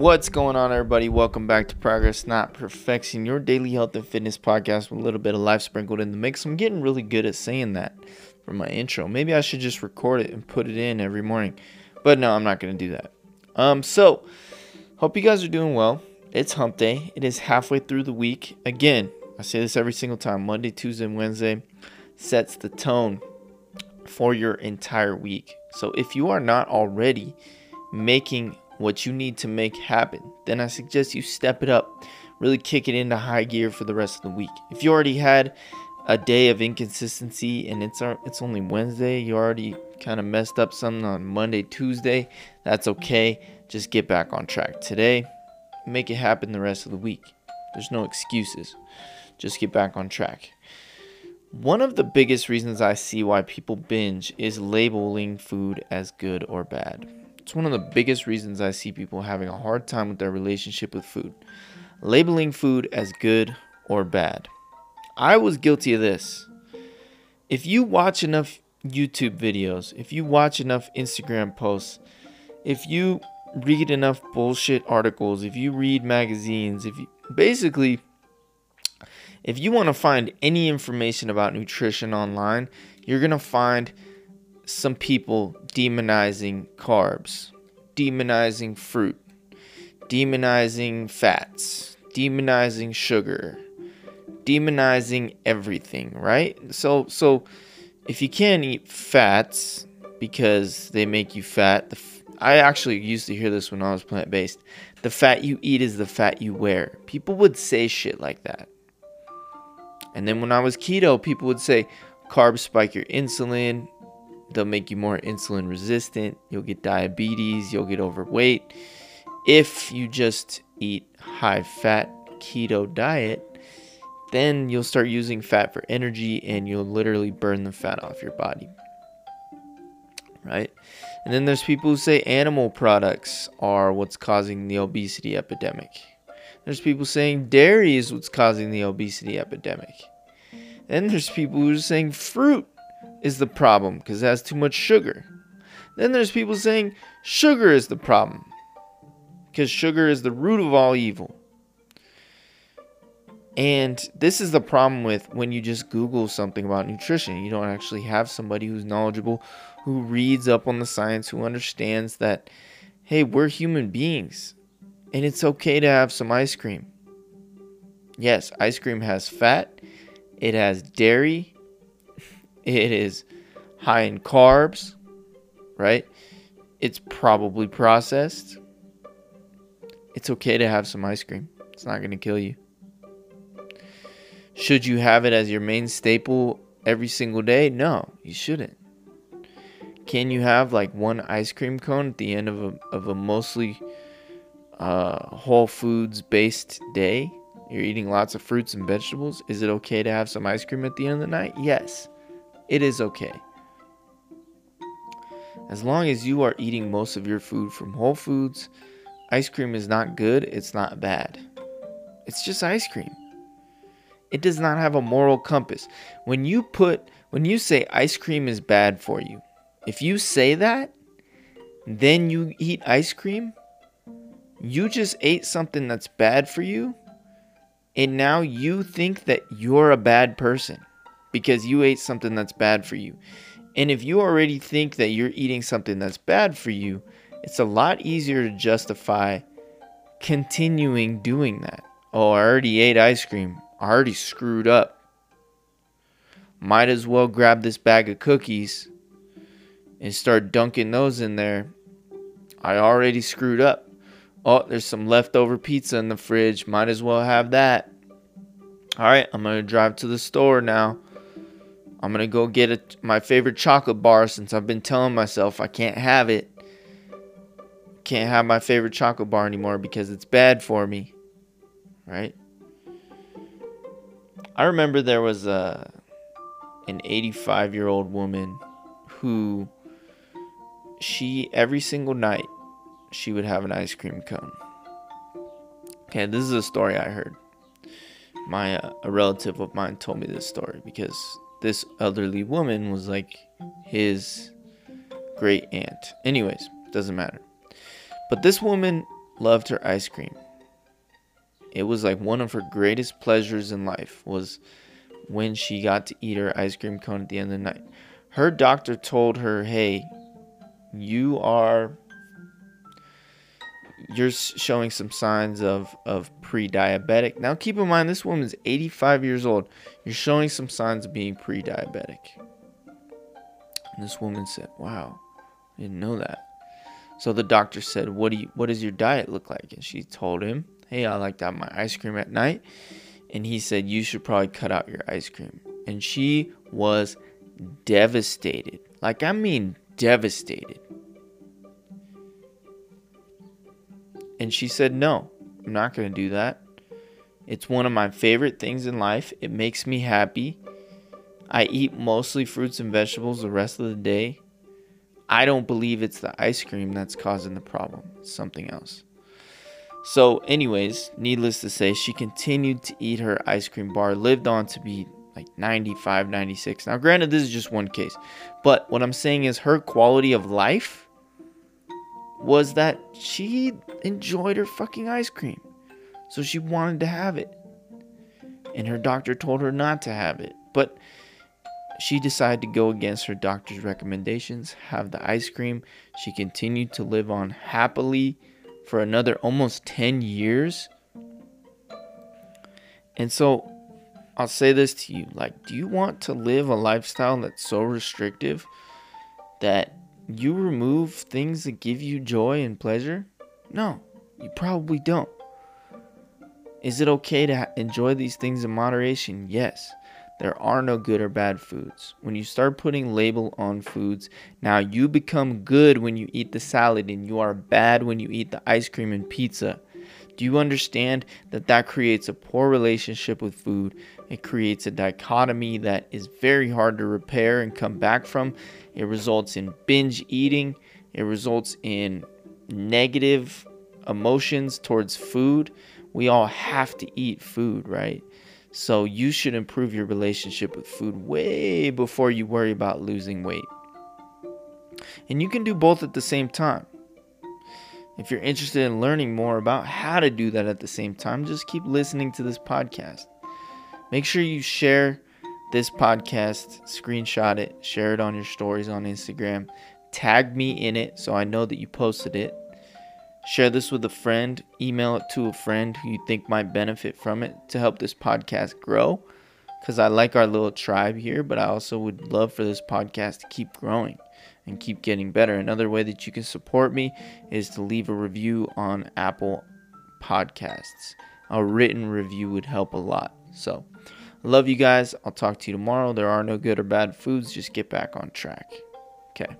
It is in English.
What's going on, everybody? Welcome back to Progress Not Perfection, your daily health and fitness podcast with a little bit of life sprinkled in the mix. I'm getting really good at saying that for my intro. Maybe I should just record it and put it in every morning, but no, I'm not going to do that. Um, so hope you guys are doing well. It's Hump Day. It is halfway through the week. Again, I say this every single time. Monday, Tuesday, and Wednesday sets the tone for your entire week. So if you are not already making what you need to make happen, then I suggest you step it up, really kick it into high gear for the rest of the week. If you already had a day of inconsistency and it's it's only Wednesday, you already kind of messed up something on Monday, Tuesday, that's okay. Just get back on track today. Make it happen the rest of the week. There's no excuses. Just get back on track. One of the biggest reasons I see why people binge is labeling food as good or bad. It's one of the biggest reasons I see people having a hard time with their relationship with food. Labeling food as good or bad. I was guilty of this. If you watch enough YouTube videos, if you watch enough Instagram posts, if you read enough bullshit articles, if you read magazines, if you basically if you want to find any information about nutrition online, you're going to find some people demonizing carbs, demonizing fruit, demonizing fats, demonizing sugar, demonizing everything, right? So so if you can't eat fats because they make you fat, f- I actually used to hear this when I was plant-based. The fat you eat is the fat you wear. People would say shit like that. And then when I was keto, people would say carbs spike your insulin, they'll make you more insulin resistant. You'll get diabetes. You'll get overweight. If you just eat high fat keto diet, then you'll start using fat for energy and you'll literally burn the fat off your body. Right? And then there's people who say animal products are what's causing the obesity epidemic. There's people saying dairy is what's causing the obesity epidemic. Then there's people who are saying fruit is the problem because it has too much sugar. Then there's people saying sugar is the problem because sugar is the root of all evil. And this is the problem with when you just Google something about nutrition. You don't actually have somebody who's knowledgeable, who reads up on the science, who understands that, hey, we're human beings and it's okay to have some ice cream. Yes, ice cream has fat, it has dairy, it is high in carbs, right? It's probably processed. It's okay to have some ice cream. It's not going to kill you. Should you have it as your main staple every single day? No, you shouldn't. Can you have like one ice cream cone at the end of a, of a mostly uh, whole foods based day? You're eating lots of fruits and vegetables. Is it okay to have some ice cream at the end of the night? Yes it is okay. As long as you are eating most of your food from Whole Foods, ice cream is not good, it's not bad. It's just ice cream. It does not have a moral compass. When you put when you say ice cream is bad for you, if you say that, then you eat ice cream, you just ate something that's bad for you, and now you think that you're a bad person because you ate something that's bad for you. And if you already think that you're eating something that's bad for you, it's a lot easier to justify continuing doing that. Oh, I already ate ice cream. I already screwed up. Might as well grab this bag of cookies and start dunking those in there. I already screwed up. Oh, there's some leftover pizza in the fridge. Might as well have that. All right, I'm going to drive to the store now. I'm gonna go get a, my favorite chocolate bar since I've been telling myself I can't have it. Can't have my favorite chocolate bar anymore because it's bad for me. Right? I remember there was a an 85 year old woman who she every single night she would have an ice cream cone. Okay, this is a story I heard. My uh, a relative of mine told me this story because this elderly woman was like his great aunt. Anyways, doesn't matter. But this woman loved her ice cream. It was like one of her greatest pleasures in life was when she got to eat her ice cream cone at the end of the night. Her doctor told her, "Hey, you are you're showing some signs of of pre-diabetic. Now keep in mind this woman's 85 years old. You're showing some signs of being pre-diabetic. And this woman said, "Wow, I didn't know that." So the doctor said, "What do you what does your diet look like?" And she told him, "Hey, I like to have my ice cream at night." And he said, "You should probably cut out your ice cream." And she was devastated. Like I mean devastated. And she said, No, I'm not going to do that. It's one of my favorite things in life. It makes me happy. I eat mostly fruits and vegetables the rest of the day. I don't believe it's the ice cream that's causing the problem, it's something else. So, anyways, needless to say, she continued to eat her ice cream bar, lived on to be like 95, 96. Now, granted, this is just one case, but what I'm saying is her quality of life was that she enjoyed her fucking ice cream. So she wanted to have it. And her doctor told her not to have it. But she decided to go against her doctor's recommendations, have the ice cream. She continued to live on happily for another almost 10 years. And so I'll say this to you like, do you want to live a lifestyle that's so restrictive that you remove things that give you joy and pleasure? No, you probably don't. Is it okay to enjoy these things in moderation? Yes. There are no good or bad foods. When you start putting label on foods, now you become good when you eat the salad and you are bad when you eat the ice cream and pizza. Do you understand that that creates a poor relationship with food? It creates a dichotomy that is very hard to repair and come back from. It results in binge eating. It results in negative emotions towards food. We all have to eat food, right? So you should improve your relationship with food way before you worry about losing weight. And you can do both at the same time. If you're interested in learning more about how to do that at the same time, just keep listening to this podcast. Make sure you share this podcast, screenshot it, share it on your stories on Instagram, tag me in it so I know that you posted it. Share this with a friend, email it to a friend who you think might benefit from it to help this podcast grow. Because I like our little tribe here, but I also would love for this podcast to keep growing and keep getting better. Another way that you can support me is to leave a review on Apple Podcasts. A written review would help a lot. So, love you guys. I'll talk to you tomorrow. There are no good or bad foods. Just get back on track. Okay.